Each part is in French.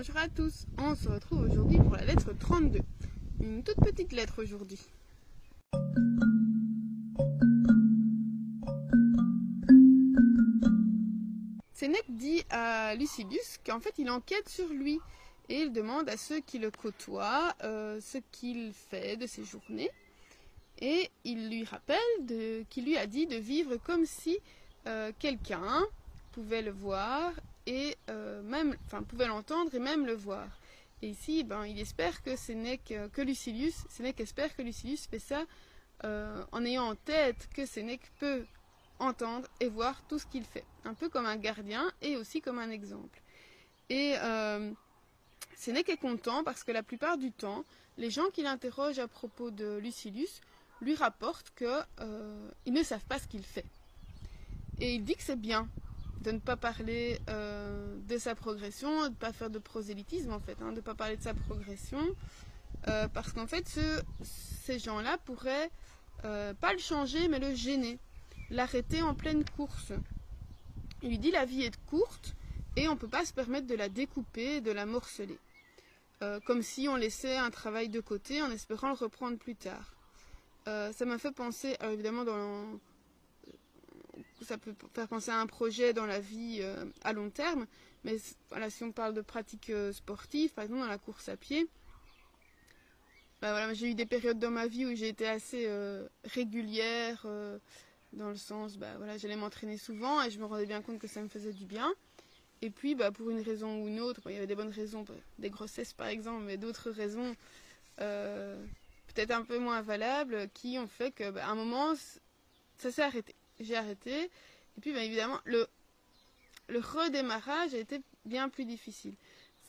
Bonjour à tous, on se retrouve aujourd'hui pour la lettre 32. Une toute petite lettre aujourd'hui. Sénèque dit à Lucilius qu'en fait il enquête sur lui et il demande à ceux qui le côtoient euh, ce qu'il fait de ses journées et il lui rappelle qu'il lui a dit de vivre comme si euh, quelqu'un pouvait le voir et euh, même, enfin pouvait l'entendre et même le voir. Et ici, ben, il espère que n'est que, Lucilius, Sénèque espère que Lucilius fait ça en ayant en tête que Sénèque peut entendre et voir tout ce qu'il fait, un peu comme un gardien et aussi comme un exemple. Et euh, Sénèque est content parce que la plupart du temps, les gens qui l'interrogent à propos de Lucilius lui rapportent qu'ils euh, ne savent pas ce qu'il fait. Et il dit que c'est bien de ne pas parler euh, de sa progression, de ne pas faire de prosélytisme en fait, hein, de ne pas parler de sa progression, euh, parce qu'en fait ces gens-là pourraient pas le changer mais le gêner l'arrêter en pleine course. Il lui dit la vie est courte et on ne peut pas se permettre de la découper, de la morceler. Euh, comme si on laissait un travail de côté en espérant le reprendre plus tard. Euh, ça m'a fait penser, évidemment, dans, ça peut faire penser à un projet dans la vie euh, à long terme, mais voilà, si on parle de pratiques sportives, par exemple dans la course à pied, bah voilà, j'ai eu des périodes dans ma vie où j'ai été assez régulière dans le sens, bah voilà, j'allais m'entraîner souvent et je me rendais bien compte que ça me faisait du bien. Et puis, bah, pour une raison ou une autre, il y avait des bonnes raisons, des grossesses par exemple, mais d'autres raisons euh, peut-être un peu moins valables qui ont fait bah, un moment, ça s'est arrêté. J'ai arrêté. Et puis, bah, évidemment, le, redémarrage a été bien plus difficile.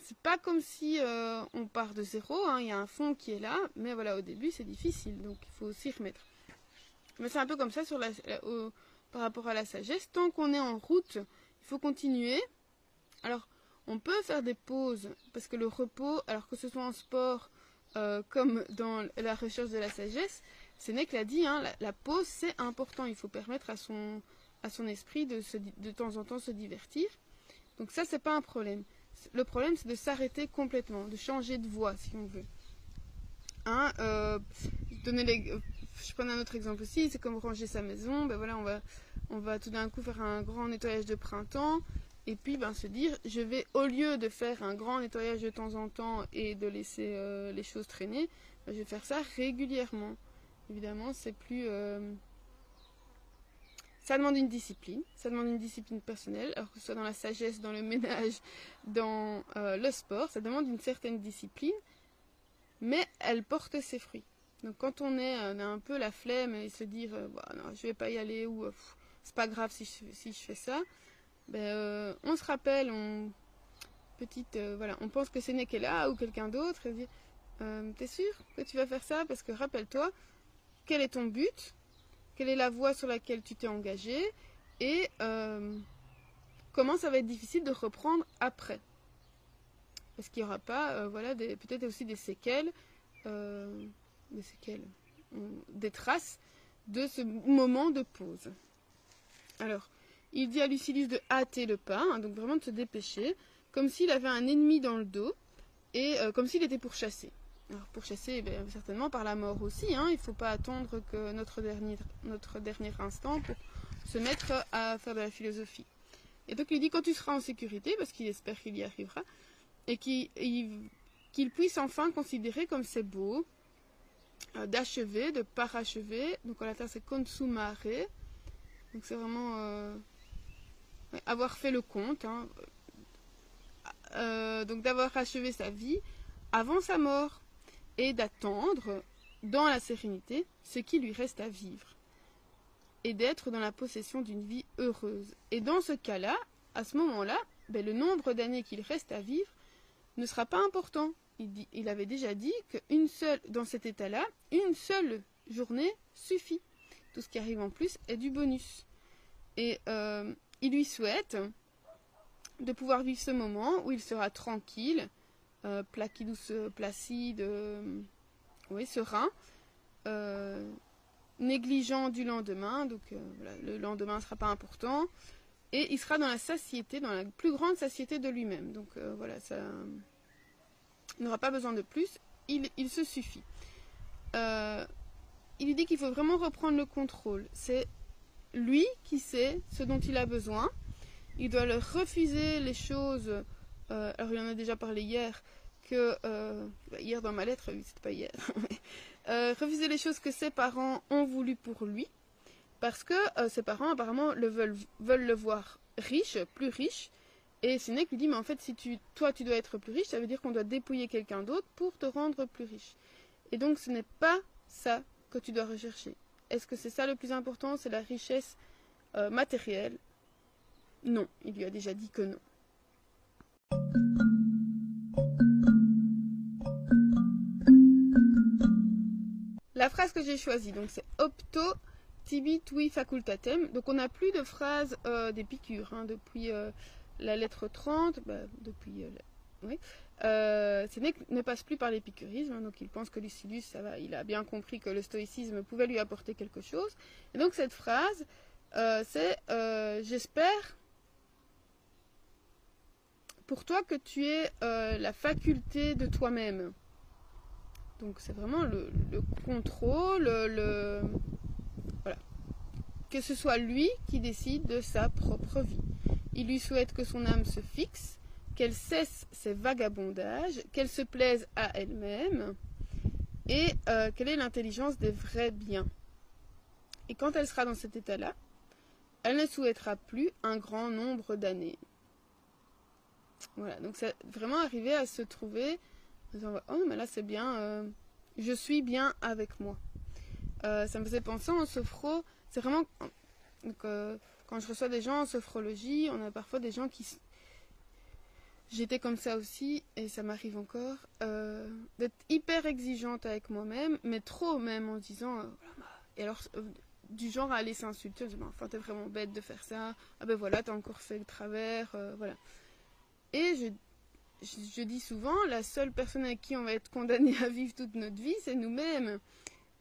C'est pas comme si euh, on part de zéro, hein, il y a un fond qui est là, mais voilà, au début c'est difficile, donc il faut s'y remettre. Mais c'est un peu comme ça par rapport à la sagesse. Tant qu'on est en route, il faut continuer. Alors, on peut faire des pauses, parce que le repos, alors que ce soit en sport euh, comme dans la recherche de la sagesse, Sénèque l'a dit, hein, la, pause c'est important. Il faut permettre à son, à son esprit de, de temps en temps se divertir. Donc ça, c'est pas un problème. Le problème, c'est de s'arrêter complètement, de changer de voie, si on veut. Hein, euh, donner les, je prends un autre exemple aussi, c'est comme ranger sa maison, ben voilà, on va, on va tout d'un coup faire un grand nettoyage de printemps, et puis ben, se dire, je vais, au lieu de faire un grand nettoyage de temps en temps et de laisser euh, les choses traîner, ben, je vais faire ça régulièrement. Évidemment, c'est plus... Euh, ça demande une discipline, ça demande une discipline personnelle, alors que ce soit dans la sagesse, dans le ménage, dans euh, le sport, ça demande une certaine discipline, mais elle porte ses fruits. Donc quand on, est, on a un peu la flemme et se dire euh, bah, non, je vais pas y aller ou euh, c'est pas grave si je, si je fais ça, ben, euh, on se rappelle, on petite voilà, on pense que c'est est là ou quelqu'un d'autre et dit t'es sûr que tu vas faire ça? Parce que rappelle-toi quel est ton but, quelle est la voie sur laquelle tu t'es engagé et comment ça va être difficile de reprendre après. Parce qu'il n'y aura pas voilà peut-être aussi des séquelles des séquelles, des traces de ce moment de pause. Alors, il dit à Lucilius de hâter le pas, hein, donc vraiment de se dépêcher, comme s'il avait un ennemi dans le dos et euh, comme s'il était pourchassé. Alors pourchassé, eh certainement par la mort aussi. Hein, il ne faut pas attendre que notre dernier, notre dernier instant pour se mettre à faire de la philosophie. Et donc il dit quand tu seras en sécurité, parce qu'il espère qu'il y arrivera, et qu'il puisse enfin considérer comme c'est beau, euh, d'achever, de parachever. Donc en latin c'est consumare. Donc c'est vraiment euh, avoir fait le compte. Hein. Euh, donc d'avoir achevé sa vie avant sa mort et d'attendre dans la sérénité ce qui lui reste à vivre et d'être dans la possession d'une vie heureuse. Et dans ce cas-là, à ce moment-là, ben, le nombre d'années qu'il reste à vivre ne sera pas important il, avait déjà dit qu'une seule, dans cet état-là, une seule journée suffit. Tout ce qui arrive en plus est du bonus. Et euh, il lui souhaite de pouvoir vivre ce moment où il sera tranquille, euh, placidus, placide, euh, oui, serein, euh, négligent du lendemain, donc le lendemain ne sera pas important, et il sera dans la satiété, dans la plus grande satiété de lui-même. Donc voilà, ça, Il n'aura pas besoin de plus, il, se suffit. Euh, il dit qu'il faut vraiment reprendre le contrôle. C'est lui qui sait ce dont il a besoin. Il doit refuser les choses. Euh, alors, il en a déjà parlé hier, que. Euh, bah, hier dans ma lettre, oui, c'était pas hier. refuser les choses que ses parents ont voulu pour lui. Parce que ses parents, apparemment, le veulent, le voir riche, plus riche. Et Sénèque lui dit, mais en fait, si tu, toi, tu dois être plus riche, ça veut dire qu'on doit dépouiller quelqu'un d'autre pour te rendre plus riche. Et donc, ce n'est pas ça que tu dois rechercher. Est-ce que c'est ça le plus important? C'est la richesse euh, matérielle? Non, il lui a déjà dit que non. Phrase que j'ai choisie, donc c'est opto tibit tui facultatem. Donc on n'a plus de phrase euh, des piqûres hein, depuis euh, la lettre 30, bah, depuis oui, euh, ne passe plus par l'épicurisme, hein, donc il pense que Lucilius, ça va, il a bien compris que le stoïcisme pouvait lui apporter quelque chose. Et donc cette phrase, euh, c'est euh, J'espère pour toi que tu es euh, la faculté de toi-même. Donc c'est vraiment le, contrôle, le, voilà. Que ce soit lui qui décide de sa propre vie. Il lui souhaite que son âme se fixe qu'elle cesse ses vagabondages, qu'elle se plaise à elle-même et euh, quelle est l'intelligence des vrais biens. Et quand elle sera dans cet état-là, elle ne souhaitera plus un grand nombre d'années. Voilà, donc c'est vraiment arriver à se trouver, oh mais là c'est bien, euh, je suis bien avec moi. Euh, ça me faisait penser en sophro, c'est vraiment, quand je reçois des gens en sophrologie, on a parfois des gens qui, J'étais comme ça aussi, et ça m'arrive encore, euh, d'être hyper exigeante avec moi-même, mais trop même en disant, euh, et alors, euh, du genre à aller s'insulter, en enfin, t'es vraiment bête de faire ça, ah ben voilà, t'as encore fait le travers, voilà. Et je, je, dis souvent, la seule personne avec qui on va être condamné à vivre toute notre vie, c'est nous-mêmes.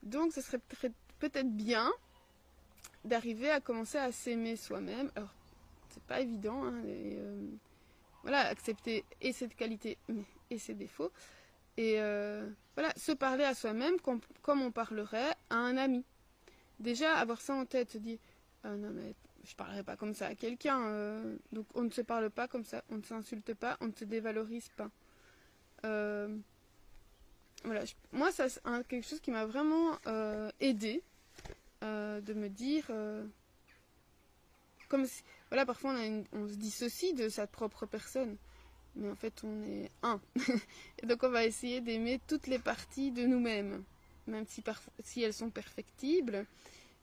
Donc, ce serait peut-être bien d'arriver à commencer à s'aimer soi-même. Alors, c'est pas évident, hein, voilà, accepter et cette qualité et ses défauts. Et euh, voilà, se parler à soi-même comme, on parlerait à un ami. Déjà, avoir ça en tête, se dire ah non, mais je parlerai pas comme ça à quelqu'un. Euh, donc, on ne se parle pas comme ça, on ne s'insulte pas, on ne se dévalorise pas. Euh, voilà, moi, ça c'est quelque chose qui m'a vraiment aidé de me dire comme voilà, parfois on, se dissocie de sa propre personne, mais en fait on est un. et donc on va essayer d'aimer toutes les parties de nous-mêmes, même si, si elles sont perfectibles,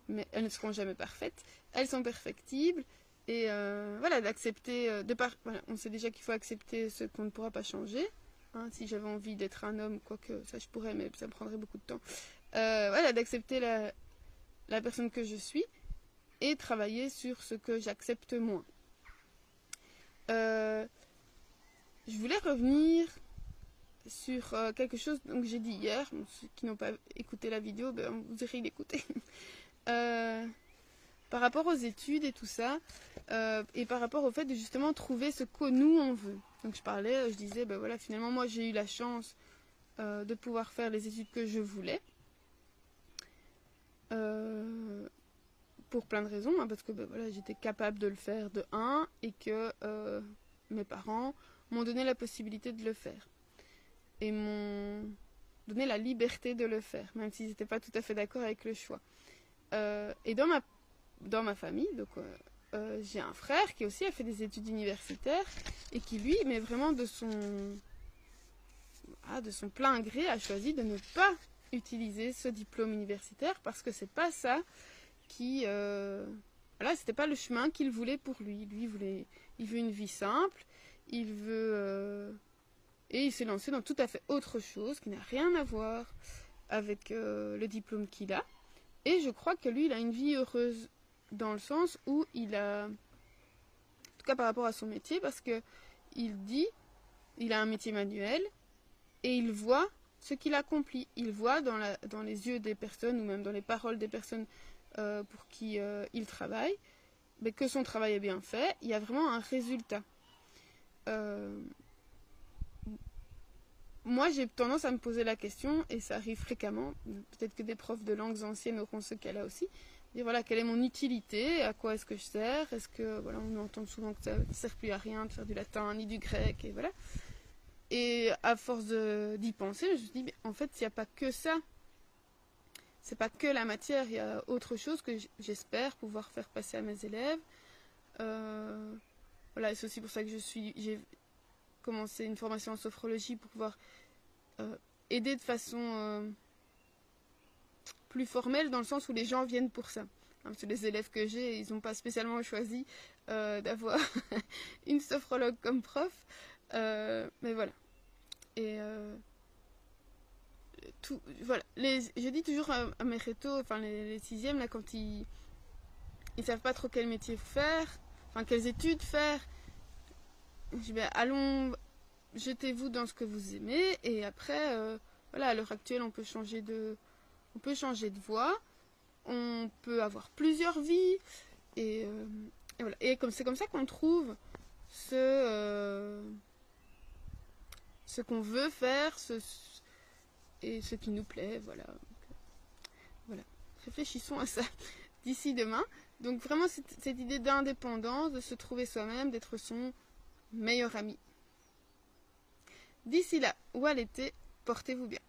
mais elles ne seront jamais parfaites. Elles sont perfectibles et euh, voilà d'accepter. Euh, on sait déjà qu'il faut accepter ce qu'on ne pourra pas changer. Hein, si j'avais envie d'être un homme, quoique ça je pourrais, mais ça me prendrait beaucoup de temps. Euh, voilà, d'accepter la, personne que je suis et travailler sur ce que j'accepte moins. Je voulais revenir sur quelque chose que j'ai dit hier. ceux qui n'ont pas écouté la vidéo, ben, vous irez l'écouter. euh, par rapport aux études et tout ça, euh, et par rapport au fait de justement trouver ce que nous on veut. Donc je parlais, je disais, ben voilà, finalement moi j'ai eu la chance de pouvoir faire les études que je voulais. Euh, pour plein de raisons, hein, parce que ben, voilà, j'étais capable de le faire de un et que euh, mes parents m'ont donné la possibilité de le faire et m'ont donné la liberté de le faire, même s'ils n'étaient pas tout à fait d'accord avec le choix. Euh, et dans ma, dans ma famille, donc euh, j'ai un frère qui aussi a fait des études universitaires et qui lui, mais vraiment de son, de son plein gré, a choisi de ne pas utiliser ce diplôme universitaire parce que c'est pas ça qui euh, voilà c'était pas le chemin qu'il voulait pour lui. Lui il voulait il veut une vie simple il veut euh, et il s'est lancé dans tout à fait autre chose qui n'a rien à voir avec euh, le diplôme qu'il a et je crois que lui il a une vie heureuse dans le sens où il a en tout cas par rapport à son métier parce que il dit il a un métier manuel et il voit ce qu'il accomplit. Il voit dans, les yeux des personnes ou même dans les paroles des personnes euh, pour qui euh, il travaille, que son travail est bien fait, il y a vraiment un résultat. Euh, moi, j'ai tendance à me poser la question, et ça arrive fréquemment, peut-être que des profs de langues anciennes auront ce cas-là aussi, dire voilà, quelle est mon utilité, à quoi est-ce que je sers, est-ce que, voilà, on entend souvent que ça ne sert plus à rien de faire du latin ni du grec, et voilà. Et à force d'y penser, je me suis dit, en fait, il n'y a pas que ça. C'est pas que la matière, il y a autre chose que j'espère pouvoir faire passer à mes élèves. Euh, voilà, c'est aussi pour ça que je suis, j'ai commencé une formation en sophrologie pour pouvoir euh, aider de façon euh, plus formelle, dans le sens où les gens viennent pour ça. Hein, parce que les élèves que j'ai, ils n'ont pas spécialement choisi d'avoir une sophrologue comme prof. Euh, mais voilà. Et euh, tout, voilà. Les, je dis toujours à, mes rétos, enfin les, sixièmes, là, quand ils ils savent pas trop quel métier faire, enfin quelles études faire, ben, allons, jetez-vous dans ce que vous aimez et après, euh, voilà, à l'heure actuelle, on peut changer de, on peut changer de voie, on peut avoir plusieurs vies et, et voilà. Et comme c'est comme ça qu'on trouve ce ce qu'on veut faire et ce qui nous plaît. Voilà. voilà. Réfléchissons à ça d'ici demain. Donc vraiment cette, cette idée d'indépendance, de se trouver soi-même, d'être son meilleur ami. D'ici là, ou à l'été, portez-vous bien?